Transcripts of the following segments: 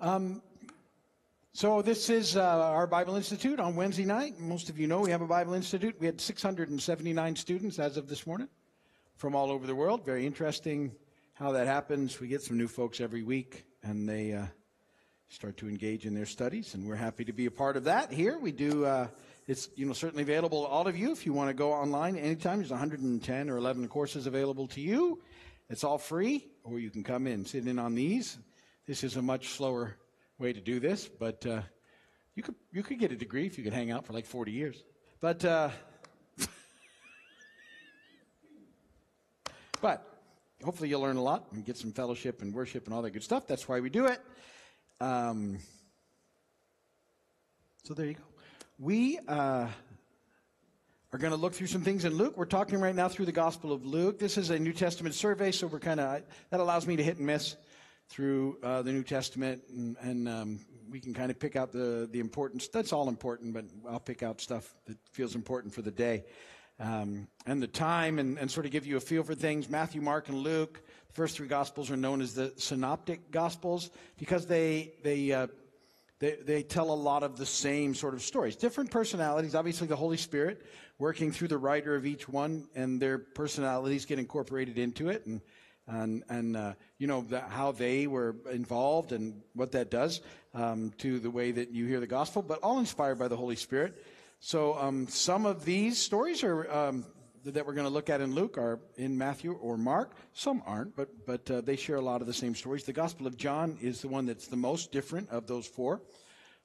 Um, so this is uh, our Bible Institute on Wednesday night. Most of you know we have a Bible Institute. We had 679 students as of this morning from all over the world. Very interesting how that happens. We get some new folks every week, and they uh, start to engage in their studies, and we're happy to be a part of that. Here we do. Uh, it's you know certainly available to all of you if you want to go online anytime. There's 110 or 11 courses available to you. It's all free, or you can come in, sit in on these. This is a much slower way to do this, but uh, you could you could get a degree if you could hang out for like 40 years. But uh, but hopefully you'll learn a lot and get some fellowship and worship and all that good stuff. That's why we do it. Um, so there you go. We uh, are going to look through some things in Luke. We're talking right now through the Gospel of Luke. This is a New Testament survey, so we're kind of that allows me to hit and miss through uh, the New Testament, and, and um, we can kind of pick out the the importance. That's all important, but I'll pick out stuff that feels important for the day. Um, and the time and, and, sort of give you a feel for things. Matthew, Mark, and Luke, the first three Gospels are known as the Synoptic Gospels because they, they, uh, they, they, tell a lot of the same sort of stories. Different personalities, obviously, the Holy Spirit working through the writer of each one, and their personalities get incorporated into it. And and, and uh, you know, the, how they were involved and what that does um, to the way that you hear the gospel, but all inspired by the Holy Spirit. So um, some of these stories are um, that we're going to look at in Luke are in Matthew or Mark. Some aren't, but but uh, they share a lot of the same stories. The Gospel of John is the one that's the most different of those four,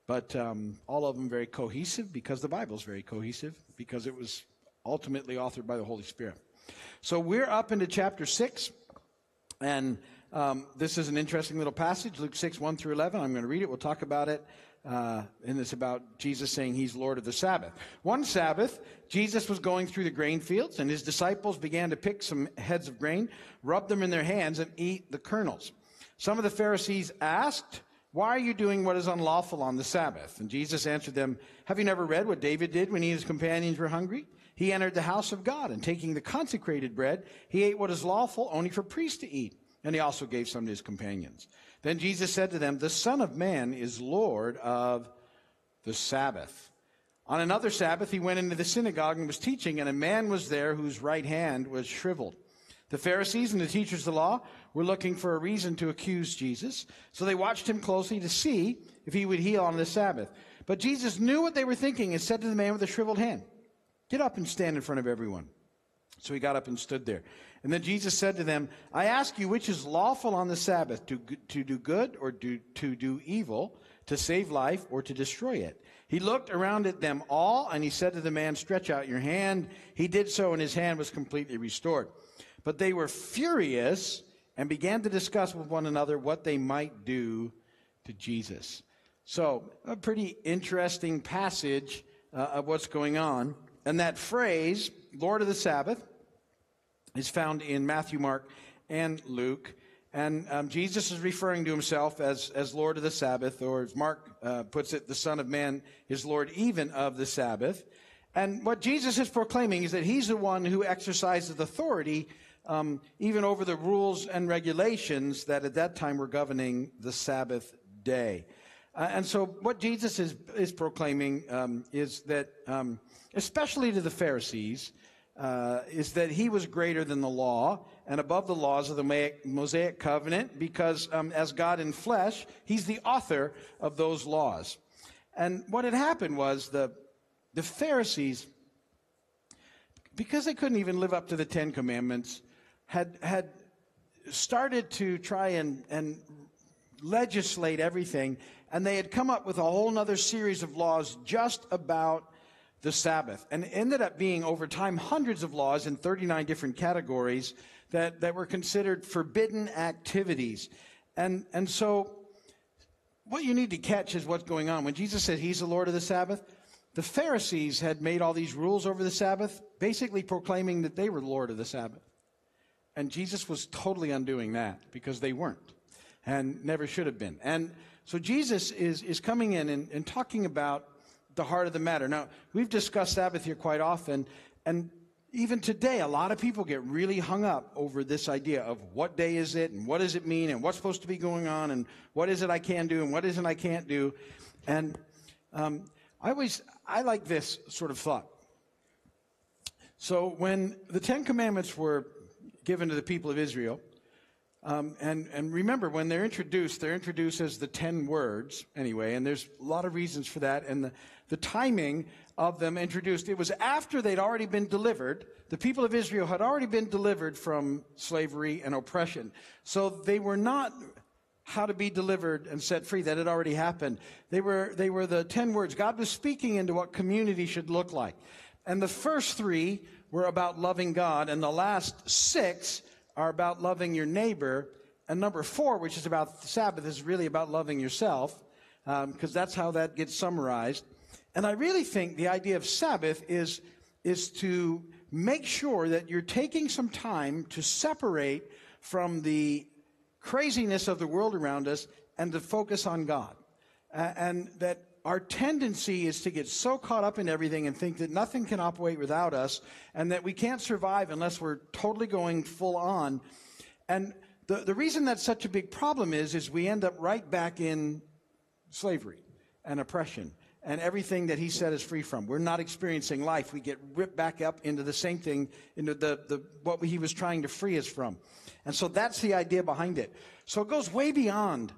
but um, all of them very cohesive because the Bible is very cohesive because it was ultimately authored by the Holy Spirit. So we're up into chapter six. And um, this is an interesting little passage, Luke 6, 1 through 11. I'm going to read it. We'll talk about it. Uh, and it's about Jesus saying he's Lord of the Sabbath. One Sabbath, Jesus was going through the grain fields, and his disciples began to pick some heads of grain, rub them in their hands, and eat the kernels. Some of the Pharisees asked, Why are you doing what is unlawful on the Sabbath? And Jesus answered them, Have you never read what David did when he and his companions were hungry? He entered the house of God, and taking the consecrated bread, he ate what is lawful only for priests to eat. And he also gave some to his companions. Then Jesus said to them, The Son of Man is Lord of the Sabbath. On another Sabbath, he went into the synagogue and was teaching, and a man was there whose right hand was shriveled. The Pharisees and the teachers of the law were looking for a reason to accuse Jesus, so they watched him closely to see if he would heal on the Sabbath. But Jesus knew what they were thinking and said to the man with the shriveled hand, Get up and stand in front of everyone. So he got up and stood there. And then Jesus said to them, I ask you, which is lawful on the Sabbath, to, to do good or do, to do evil, to save life or to destroy it? He looked around at them all and he said to the man, Stretch out your hand. He did so and his hand was completely restored. But they were furious and began to discuss with one another what they might do to Jesus. So, a pretty interesting passage uh, of what's going on. And that phrase, Lord of the Sabbath, is found in Matthew, Mark, and Luke. And um, Jesus is referring to himself as, as Lord of the Sabbath, or as Mark uh, puts it, the Son of Man is Lord even of the Sabbath. And what Jesus is proclaiming is that he's the one who exercises authority um, even over the rules and regulations that at that time were governing the Sabbath day. Uh, and so what Jesus is, is proclaiming um, is that, um, especially to the Pharisees, uh, is that he was greater than the law and above the laws of the Mosaic covenant because um, as God in flesh, he's the author of those laws. And what had happened was the, the Pharisees, because they couldn't even live up to the Ten Commandments, had, had started to try and, and legislate everything, and they had come up with a whole other series of laws just about the Sabbath. And ended up being over time hundreds of laws in 39 different categories that, that were considered forbidden activities. And, and so what you need to catch is what's going on. When Jesus said he's the Lord of the Sabbath, the Pharisees had made all these rules over the Sabbath, basically proclaiming that they were the Lord of the Sabbath. And Jesus was totally undoing that because they weren't and never should have been. And so Jesus is, is coming in and, and talking about the heart of the matter. Now, we've discussed Sabbath here quite often, and even today, a lot of people get really hung up over this idea of what day is it and what does it mean and what's supposed to be going on and what is it I can do and what isn't I can't do. And um, I always, I like this sort of thought. So when the Ten Commandments were given to the people of Israel, um, and, and remember, when they're introduced, they're introduced as the 10 words anyway, and there's a lot of reasons for that. And the, the timing of them introduced, it was after they'd already been delivered. The people of Israel had already been delivered from slavery and oppression. So they were not how to be delivered and set free. That had already happened. They were, they were the 10 words. God was speaking into what community should look like. And the first three were about loving God, and the last six are about loving your neighbor. And number four, which is about Sabbath, is really about loving yourself, because um, that's how that gets summarized. And I really think the idea of Sabbath is, is to make sure that you're taking some time to separate from the craziness of the world around us and to focus on God. Uh, and that our tendency is to get so caught up in everything and think that nothing can operate without us and that we can't survive unless we're totally going full on. And the, the reason that's such a big problem is, is we end up right back in slavery and oppression and everything that he set us free from. We're not experiencing life. We get ripped back up into the same thing, into the, the what he was trying to free us from. And so that's the idea behind it. So it goes way beyond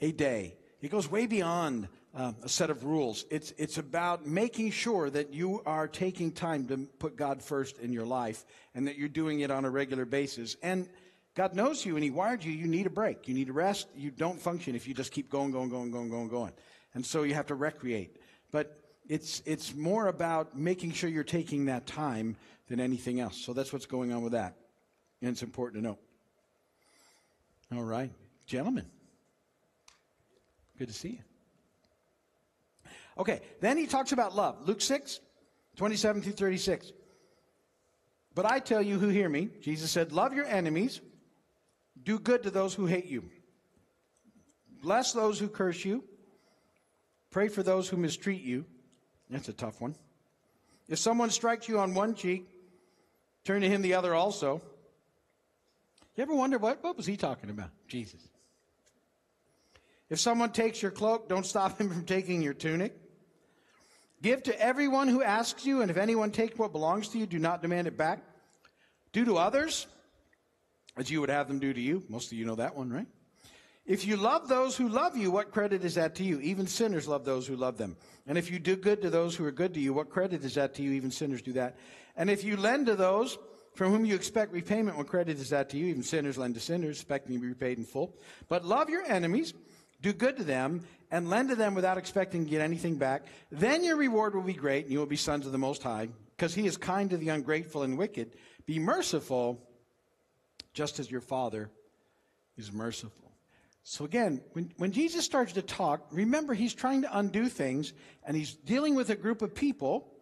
a day. It goes way beyond uh, a set of rules. It's, it's about making sure that you are taking time to put God first in your life and that you're doing it on a regular basis. And God knows you and He wired you. You need a break. You need a rest. You don't function if you just keep going, going, going, going, going, going. And so you have to recreate. But it's, it's more about making sure you're taking that time than anything else. So that's what's going on with that. And it's important to know. All right. Gentlemen, good to see you. Okay, then he talks about love. Luke 6, 27 through 36. But I tell you who hear me, Jesus said, love your enemies, do good to those who hate you, bless those who curse you, pray for those who mistreat you. That's a tough one. If someone strikes you on one cheek, turn to him the other also. You ever wonder what, what was he talking about? Jesus. If someone takes your cloak, don't stop him from taking your tunic. Give to everyone who asks you, and if anyone takes what belongs to you, do not demand it back. Do to others as you would have them do to you. Most of you know that one, right? If you love those who love you, what credit is that to you? Even sinners love those who love them. And if you do good to those who are good to you, what credit is that to you? Even sinners do that. And if you lend to those from whom you expect repayment, what credit is that to you? Even sinners lend to sinners, expecting to be repaid in full. But love your enemies, do good to them, and lend to them without expecting to get anything back, then your reward will be great and you will be sons of the Most High, because he is kind to the ungrateful and wicked. Be merciful, just as your Father is merciful. So again, when, when Jesus starts to talk, remember he's trying to undo things and he's dealing with a group of people,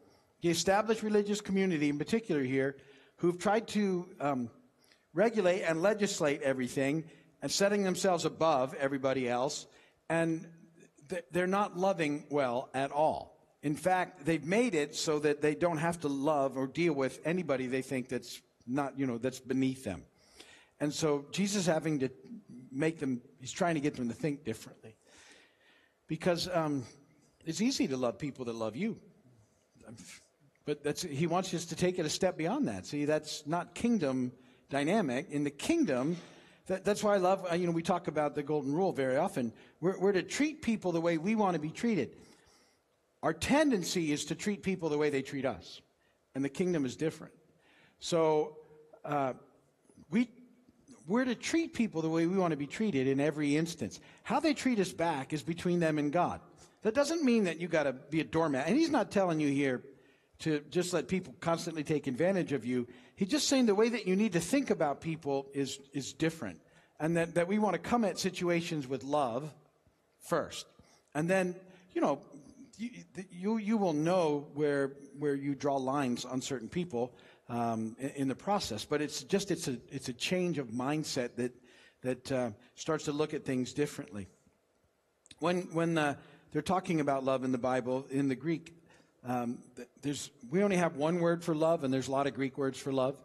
the established religious community in particular here, who've tried to um, regulate and legislate everything and setting themselves above everybody else. And they're not loving well at all. In fact, they've made it so that they don't have to love or deal with anybody they think that's not, you know, that's beneath them. And so Jesus having to make them, he's trying to get them to think differently. Because um, it's easy to love people that love you. But that's, he wants us to take it a step beyond that. See, that's not kingdom dynamic. In the kingdom, that, that's why I love, uh, you know, we talk about the golden rule very often. We're, we're to treat people the way we want to be treated. Our tendency is to treat people the way they treat us, and the kingdom is different. So, uh, we, we're to treat people the way we want to be treated in every instance. How they treat us back is between them and God. That doesn't mean that you got to be a doormat. And he's not telling you here to just let people constantly take advantage of you. He's just saying the way that you need to think about people is, is different. And that, that we want to come at situations with love first. And then, you know, you, you, you will know where, where you draw lines on certain people um, in, in, the process. But it's just, it's a, it's a change of mindset that, that uh, starts to look at things differently. When, when uh, they're talking about love in the Bible, in the Greek, um, there's, we only have one word for love, and there's a lot of Greek words for love.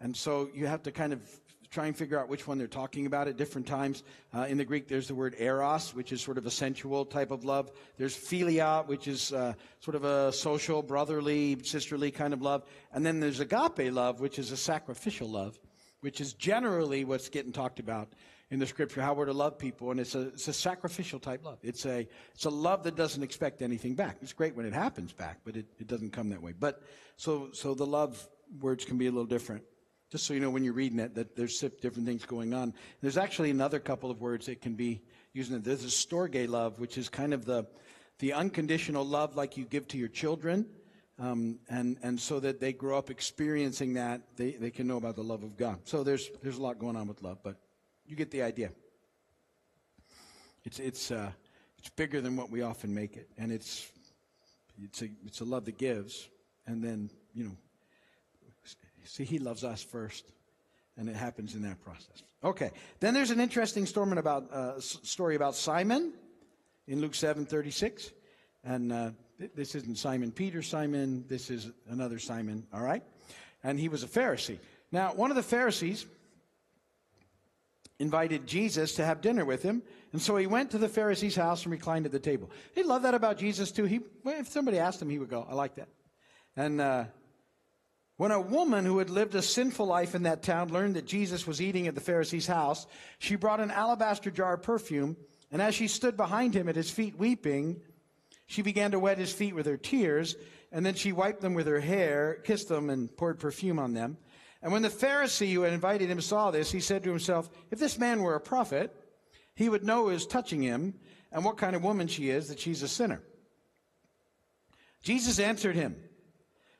And so you have to kind of try and figure out which one they're talking about at different times. Uh, in the Greek, there's the word eros, which is sort of a sensual type of love. There's philia, which is uh, sort of a social, brotherly, sisterly kind of love. And then there's agape love, which is a sacrificial love, which is generally what's getting talked about in the scripture, how we're to love people. And it's a, it's a sacrificial type love. It's a, it's a love that doesn't expect anything back. It's great when it happens back, but it, it doesn't come that way. But so, so the love words can be a little different just so you know when you're reading it that there's different things going on. There's actually another couple of words that can be used. In There's a storge love, which is kind of the the unconditional love like you give to your children, um, and and so that they grow up experiencing that, they, they can know about the love of God. So there's there's a lot going on with love, but you get the idea. It's it's uh, it's bigger than what we often make it, and it's it's a it's a love that gives, and then you know See, he loves us first, and it happens in that process. Okay. Then there's an interesting story about uh, story about Simon in Luke seven thirty six, and uh, this isn't Simon Peter Simon. This is another Simon. All right, and he was a Pharisee. Now, one of the Pharisees invited Jesus to have dinner with him. And so he went to the Pharisee's house and reclined at the table. He loved that about Jesus too. He, if somebody asked him, he would go, I like that. And uh, when a woman who had lived a sinful life in that town learned that Jesus was eating at the Pharisee's house, she brought an alabaster jar of perfume, and as she stood behind him at his feet weeping, she began to wet his feet with her tears, and then she wiped them with her hair, kissed them, and poured perfume on them. And when the Pharisee who had invited him saw this, he said to himself, If this man were a prophet, he would know who is touching him and what kind of woman she is, that she's a sinner. Jesus answered him,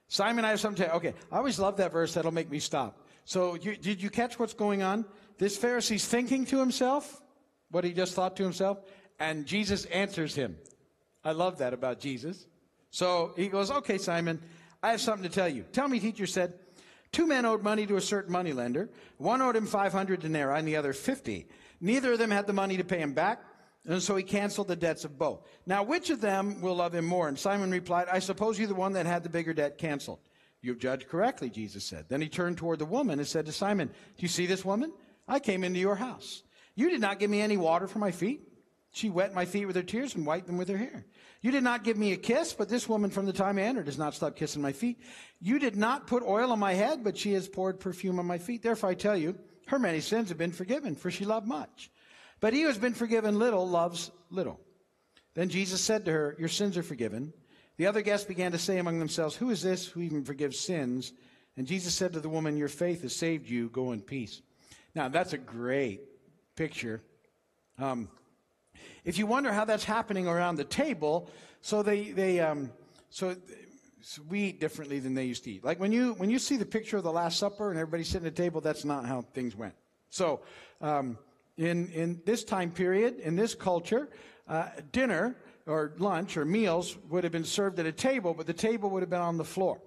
Simon, I have something to. Okay, I always love that verse. That'll make me stop. So, you, did you catch what's going on? This Pharisee's thinking to himself what he just thought to himself, and Jesus answers him. I love that about Jesus. So he goes, Okay, Simon, I have something to tell you. Tell me, teacher said, Two men owed money to a certain moneylender. One owed him 500 denarii and the other 50. Neither of them had the money to pay him back. And so he canceled the debts of both. Now, which of them will love him more? And Simon replied, I suppose you're the one that had the bigger debt canceled. You've judged correctly, Jesus said. Then he turned toward the woman and said to Simon, Do you see this woman? I came into your house. You did not give me any water for my feet. She wet my feet with her tears and wiped them with her hair. You did not give me a kiss, but this woman from the time I entered has not stopped kissing my feet. You did not put oil on my head, but she has poured perfume on my feet. Therefore I tell you, her many sins have been forgiven, for she loved much. But he who has been forgiven little loves little. Then Jesus said to her, Your sins are forgiven. The other guests began to say among themselves, Who is this who even forgives sins? And Jesus said to the woman, Your faith has saved you. Go in peace. Now, that's a great picture. Um, if you wonder how that's happening around the table, so they, they um, so, so we eat differently than they used to eat. Like when you when you see the picture of the Last Supper and everybody sitting at the table, that's not how things went. So um, in, in this time period, in this culture, uh, dinner or lunch or meals would have been served at a table, but the table would have been on the floor.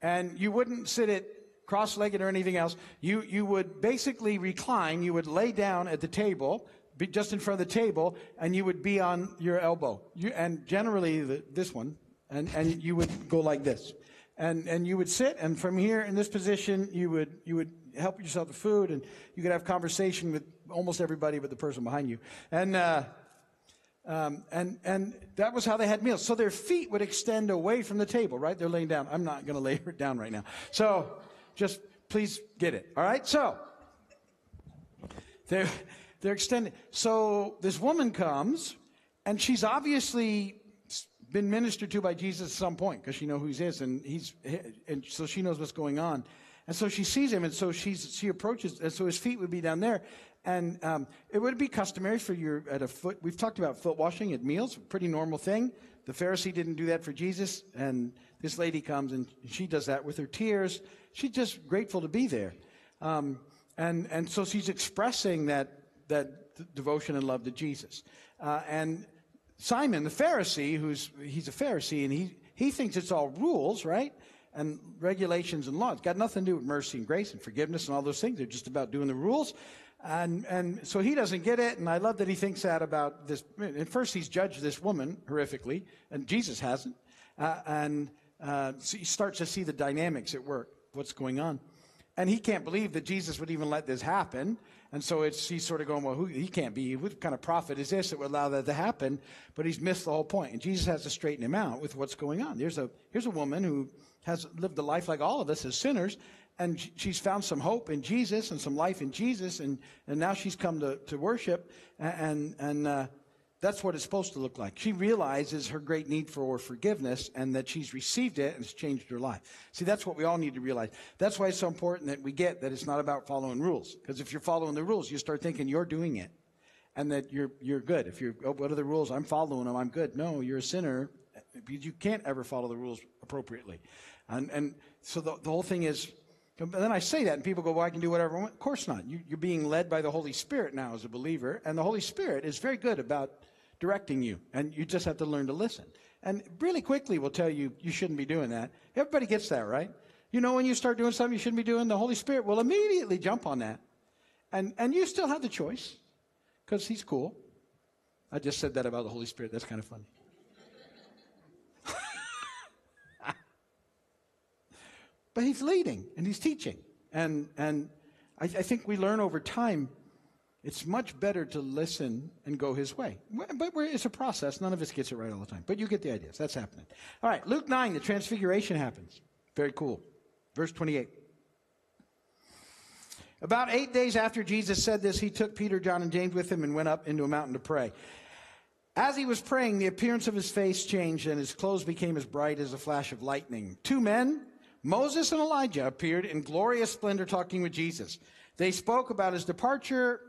And you wouldn't sit it cross-legged or anything else. You, you would basically recline. You would lay down at the table, be just in front of the table, and you would be on your elbow. You, and generally the, this one, and, and you would go like this. And, and you would sit, and from here in this position, you would, you would help yourself to food, and you could have conversation with almost everybody but the person behind you. And, uh, um, and, and that was how they had meals. So their feet would extend away from the table, right? They're laying down. I'm not going to lay it down right now. So just please get it. All right. So they're, they're extending. So this woman comes and she's obviously been ministered to by Jesus at some point because she knows who he is and he's, and so she knows what's going on. And so she sees him, and so she's, she approaches, and so his feet would be down there. And um, it would be customary for your, at a foot, we've talked about foot washing at meals, pretty normal thing. The Pharisee didn't do that for Jesus, and this lady comes and she does that with her tears. She's just grateful to be there. Um, and, and so she's expressing that, that devotion and love to Jesus. Uh, and Simon, the Pharisee, who's, he's a Pharisee, and he, he thinks it's all rules, right? and regulations and laws. It's got nothing to do with mercy and grace and forgiveness and all those things. They're just about doing the rules. And, and so he doesn't get it. And I love that he thinks that about this. At first, he's judged this woman horrifically, and Jesus hasn't. Uh, and uh, so he starts to see the dynamics at work, what's going on. And he can't believe that Jesus would even let this happen. And so it's, he's sort of going, well, who, he can't be. What kind of prophet is this that would allow that to happen? But he's missed the whole point. And Jesus has to straighten him out with what's going on. There's a, here's a woman who has lived a life like all of us as sinners, and she's found some hope in Jesus and some life in Jesus, and, and now she's come to, to worship, and, and uh, that's what it's supposed to look like. She realizes her great need for forgiveness and that she's received it and it's changed her life. See, that's what we all need to realize. That's why it's so important that we get that it's not about following rules. Because if you're following the rules, you start thinking you're doing it and that you're, you're good. If you're, oh, what are the rules? I'm following them. I'm good. No, you're a sinner you can't ever follow the rules appropriately. And, and so the, the whole thing is, but then I say that, and people go, Well, I can do whatever I want. Of course not. You, are being led by the Holy Spirit now as a believer, and the Holy Spirit is very good about directing you, and you just have to learn to listen. And really quickly, we'll tell you you shouldn't be doing that. Everybody gets that, right? You know, when you start doing something you shouldn't be doing, the Holy Spirit will immediately jump on that. And, and you still have the choice because He's cool. I just said that about the Holy Spirit. That's kind of funny. but He's leading and He's teaching. And, and I, I think we learn over time it's much better to listen and go his way. But it's a process. None of us gets it right all the time. But you get the ideas. That's happening. All right, Luke 9, the transfiguration happens. Very cool. Verse 28. About eight days after Jesus said this, he took Peter, John, and James with him and went up into a mountain to pray. As he was praying, the appearance of his face changed and his clothes became as bright as a flash of lightning. Two men, Moses and Elijah, appeared in glorious splendor talking with Jesus. They spoke about his departure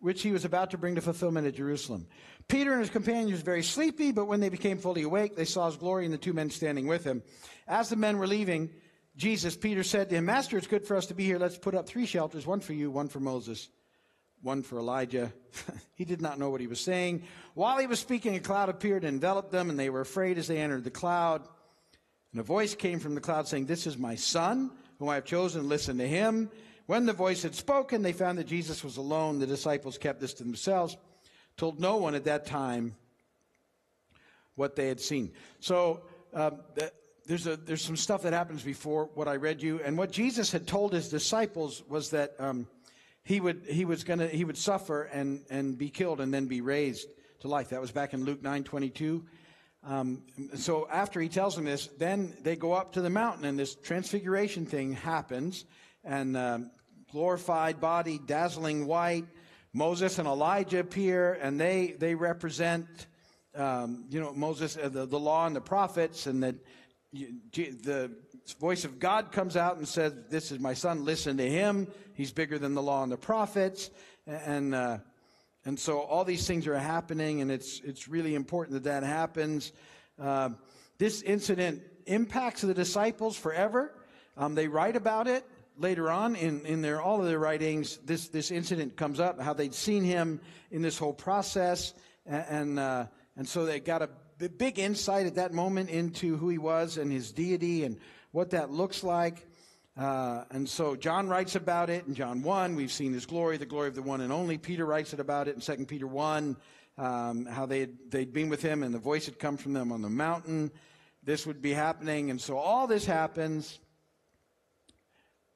which he was about to bring to fulfillment at Jerusalem. Peter and his companions were very sleepy, but when they became fully awake, they saw his glory and the two men standing with him. As the men were leaving Jesus, Peter said to him, Master, it's good for us to be here. Let's put up three shelters, one for you, one for Moses, one for Elijah. he did not know what he was saying. While he was speaking, a cloud appeared and enveloped them, and they were afraid as they entered the cloud. And a voice came from the cloud saying, This is my son, whom I have chosen. Listen to him. When the voice had spoken, they found that Jesus was alone. The disciples kept this to themselves, told no one at that time what they had seen. So um, there's, a, there's some stuff that happens before what I read you. And what Jesus had told his disciples was that um, he, would, he, was gonna, he would suffer and, and be killed and then be raised to life. That was back in Luke 9 22. Um, so after he tells them this, then they go up to the mountain and this transfiguration thing happens. And um, glorified body, dazzling white. Moses and Elijah appear, and they, they represent, um, you know, Moses, uh, the, the law and the prophets, and that the voice of God comes out and says, This is my son, listen to him. He's bigger than the law and the prophets. And, uh, and so all these things are happening, and it's, it's really important that that happens. Uh, this incident impacts the disciples forever. Um, they write about it later on in, in their all of their writings, this, this incident comes up, how they'd seen him in this whole process. And, and, uh, and so they got a big insight at that moment into who he was and his deity and what that looks like. Uh, and so John writes about it in John 1. We've seen his glory, the glory of the one and only. Peter writes it about it in 2 Peter 1, um, how they they'd been with him and the voice had come from them on the mountain. This would be happening. And so all this happens.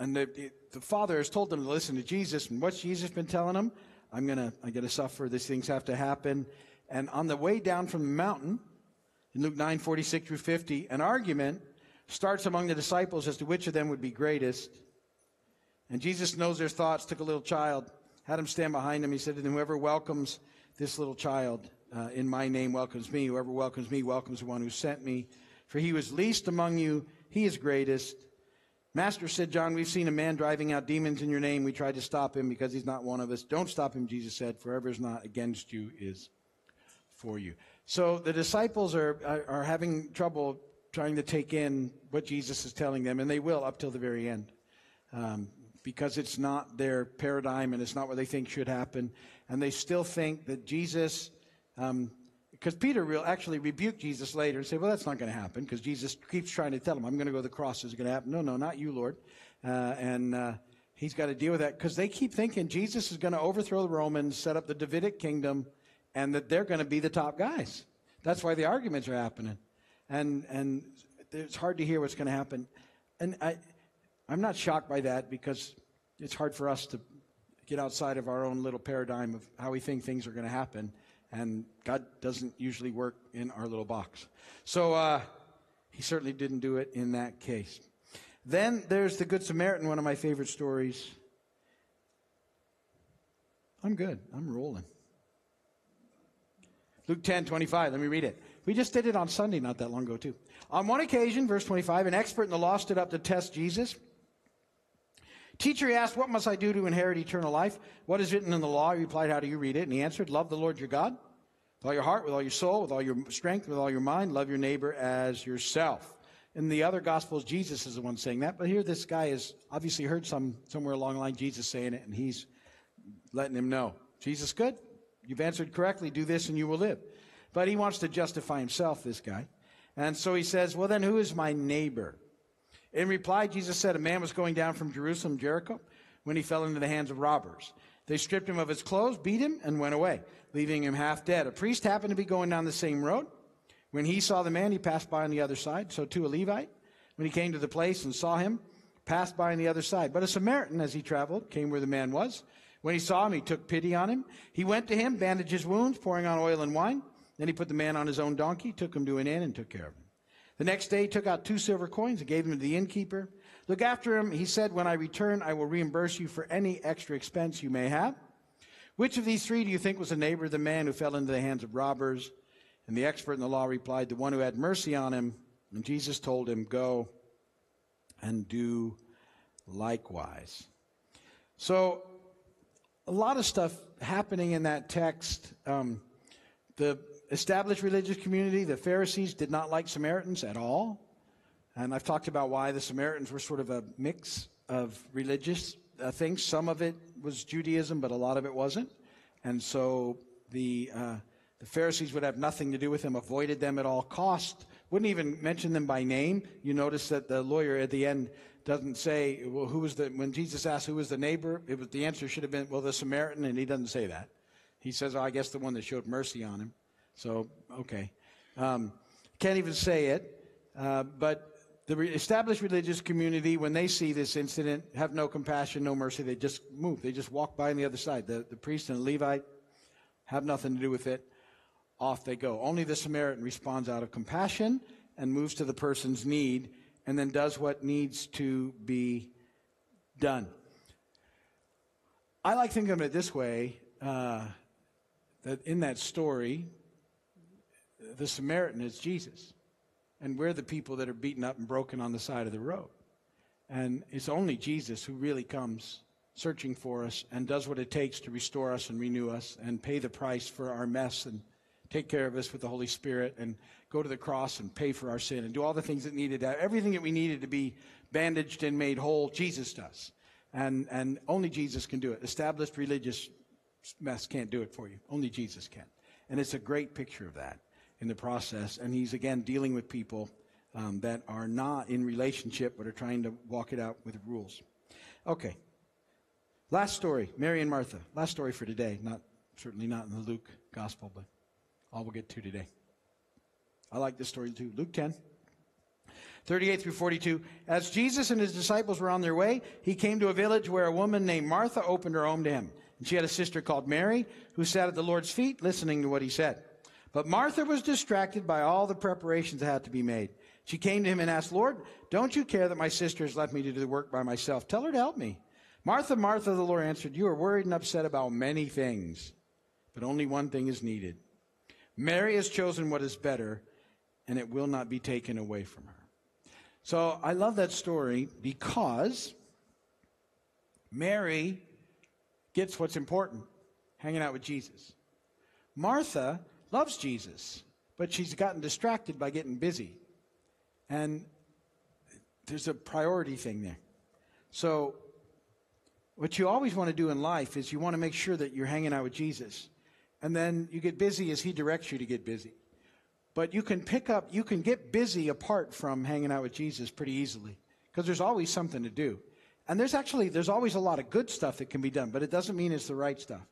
And the, the father has told them to listen to Jesus. And what's Jesus been telling them? I'm to I'm gonna suffer. These things have to happen. And on the way down from the mountain, in Luke 9 46 through 50, an argument starts among the disciples as to which of them would be greatest. And Jesus knows their thoughts, took a little child, had him stand behind him. He said to them, Whoever welcomes this little child uh, in my name welcomes me. Whoever welcomes me welcomes the one who sent me. For he was least among you, he is greatest. Master said, John, we've seen a man driving out demons in your name. We tried to stop him because he's not one of us. Don't stop him, Jesus said. Forever is not against you is for you. So the disciples are, are, having trouble trying to take in what Jesus is telling them, and they will up till the very end. Um, because it's not their paradigm and it's not what they think should happen. And they still think that Jesus um, because Peter actually rebuke Jesus later and say, well, that's not going to happen because Jesus keeps trying to tell him, I'm going to go to the cross. Is going to happen? No, no, not you, Lord. Uh, and uh, he's got to deal with that because they keep thinking Jesus is going to overthrow the Romans, set up the Davidic kingdom, and that they're going to be the top guys. That's why the arguments are happening. and, and it's hard to hear what's going to happen. And I, I'm not shocked by that because it's hard for us to get outside of our own little paradigm of how we think things are going to happen. And God doesn't usually work in our little box. So uh, he certainly didn't do it in that case. Then there's the Good Samaritan, one of my favorite stories. I'm good. I'm rolling. Luke 10, 25. Let me read it. We just did it on Sunday not that long ago, too. On one occasion, verse 25, an expert in the law stood up to test Jesus. Teacher, he asked, What must I do to inherit eternal life? What is written in the law? He replied, How do you read it? And he answered, Love the Lord your God with all your heart, with all your soul, with all your strength, with all your mind. Love your neighbor as yourself. In the other Gospels, Jesus is the one saying that. But here, this guy has obviously heard some somewhere along the line Jesus saying it, and he's letting him know. Jesus, good. You've answered correctly. Do this and you will live. But he wants to justify himself, this guy. And so he says, Well, then who is my neighbor? In reply, Jesus said, A man was going down from Jerusalem, Jericho, when he fell into the hands of robbers. They stripped him of his clothes, beat him, and went away, leaving him half dead. A priest happened to be going down the same road. When he saw the man, he passed by on the other side. So too a Levite, when he came to the place and saw him, passed by on the other side. But a Samaritan, as he traveled, came where the man was. When he saw him, he took pity on him. He went to him, bandaged his wounds, pouring on oil and wine. Then he put the man on his own donkey, took him to an inn, and took care of him. The next day he took out two silver coins and gave them to the innkeeper. Look after him, he said, When I return, I will reimburse you for any extra expense you may have. Which of these three do you think was a neighbor of the man who fell into the hands of robbers? And the expert in the law replied, The one who had mercy on him. And Jesus told him, Go and do likewise. So, a lot of stuff happening in that text. Um, the established religious community, the Pharisees, did not like Samaritans at all. And I've talked about why the Samaritans were sort of a mix of religious uh, things. Some of it was Judaism, but a lot of it wasn't. And so the, uh, the Pharisees would have nothing to do with them, avoided them at all cost, wouldn't even mention them by name. You notice that the lawyer at the end doesn't say, well, who was the, when Jesus asked who was the neighbor, it was, the answer should have been, well, the Samaritan, and he doesn't say that. He says, oh, I guess the one that showed mercy on him. So, okay. Um, can't even say it. Uh, but the re- established religious community, when they see this incident, have no compassion, no mercy. They just move. They just walk by on the other side. The, the priest and the Levite have nothing to do with it. Off they go. Only the Samaritan responds out of compassion and moves to the person's need and then does what needs to be done. I like thinking of it this way uh, that in that story, the Samaritan is Jesus. And we're the people that are beaten up and broken on the side of the road. And it's only Jesus who really comes searching for us and does what it takes to restore us and renew us and pay the price for our mess and take care of us with the Holy Spirit and go to the cross and pay for our sin and do all the things that needed everything that we needed to be bandaged and made whole jesus does. And and only jesus can do it. Established religious mess can't do it for you. Only jesus can. And it's a great picture of that in the process. And he's again dealing with people um, that are not in relationship but are trying to walk it out with rules. Okay. Last story Mary and Martha. Last story for today. Not certainly not in the Luke gospel, but all we'll get to today. I like this story too. Luke 10. 38 through 42. As Jesus and his disciples were on their way, he came to a village where a woman named Martha opened her home to him. And she had a sister called Mary who sat at the Lord's feet listening to what he said. But Martha was distracted by all the preparations that had to be made. She came to him and asked, Lord, don't you care that my sister has left me to do the work by myself? Tell her to help me. Martha, Martha, the Lord answered, You are worried and upset about many things, but only one thing is needed. Mary has chosen what is better, and it will not be taken away from her. So I love that story because Mary gets what's important hanging out with Jesus. Martha loves Jesus, but she's gotten distracted by getting busy. And there's a priority thing there. So, what you always want to do in life is you want to make sure that you're hanging out with Jesus. And then you get busy as He directs you to get busy. But you can pick up, you can get busy apart from hanging out with Jesus pretty easily because there's always something to do. And there's actually, there's always a lot of good stuff that can be done, but it doesn't mean it's the right stuff.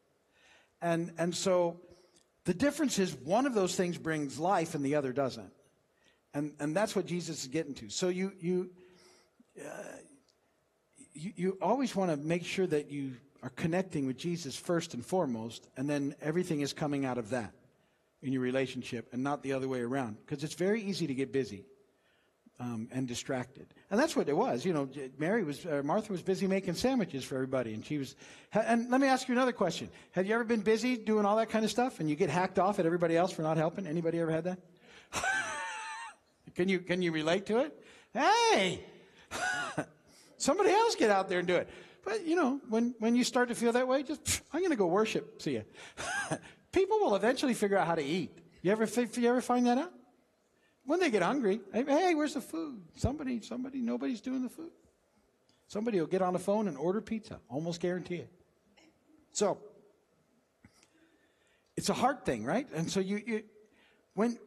And, and so the difference is one of those things brings life and the other doesn't. And, and that's what Jesus is getting to. So you, you, uh, you, you always want to make sure that you are connecting with Jesus first and foremost, and then everything is coming out of that in your relationship and not the other way around. Because it's very easy to get busy um, and distracted. And that's what it was. You know, Mary was, uh, Martha was busy making sandwiches for everybody, and she was. And let me ask you another question: Have you ever been busy doing all that kind of stuff, and you get hacked off at everybody else for not helping? Anybody ever had that? can you can you relate to it? Hey, somebody else get out there and do it. But you know, when when you start to feel that way, just I'm going to go worship. See ya. People will eventually figure out how to eat. You ever you ever find that out? When they get hungry, hey, where's the food? Somebody, somebody, nobody's doing the food. Somebody will get on the phone and order pizza. Almost guarantee it. So, it's a hard thing, right? And so you, you when,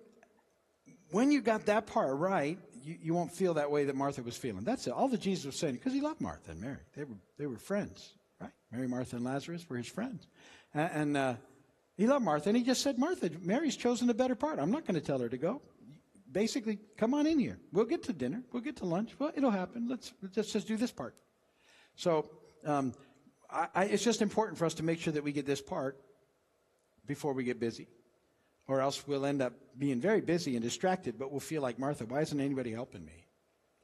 when you got that part right, you, you won't feel that way that Martha was feeling. That's it. All that Jesus was saying, because he loved Martha and Mary. They were, they were friends, right? Mary, Martha, and Lazarus were his friends. And, and uh, he loved Martha, and he just said, Martha, Mary's chosen the better part. I'm not going to tell her to go basically, come on in here. We'll get to dinner. We'll get to lunch. Well, it'll happen. Let's, let's just do this part. So um, I, I, it's just important for us to make sure that we get this part before we get busy. Or else we'll end up being very busy and distracted, but we'll feel like Martha, why isn't anybody helping me?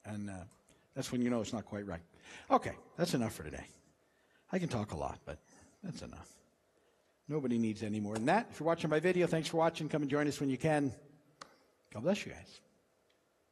And uh, that's when you know it's not quite right. Okay, that's enough for today. I can talk a lot, but that's enough. Nobody needs any more than that. If you're watching my video, thanks for watching. Come and join us when you can. God bless you guys.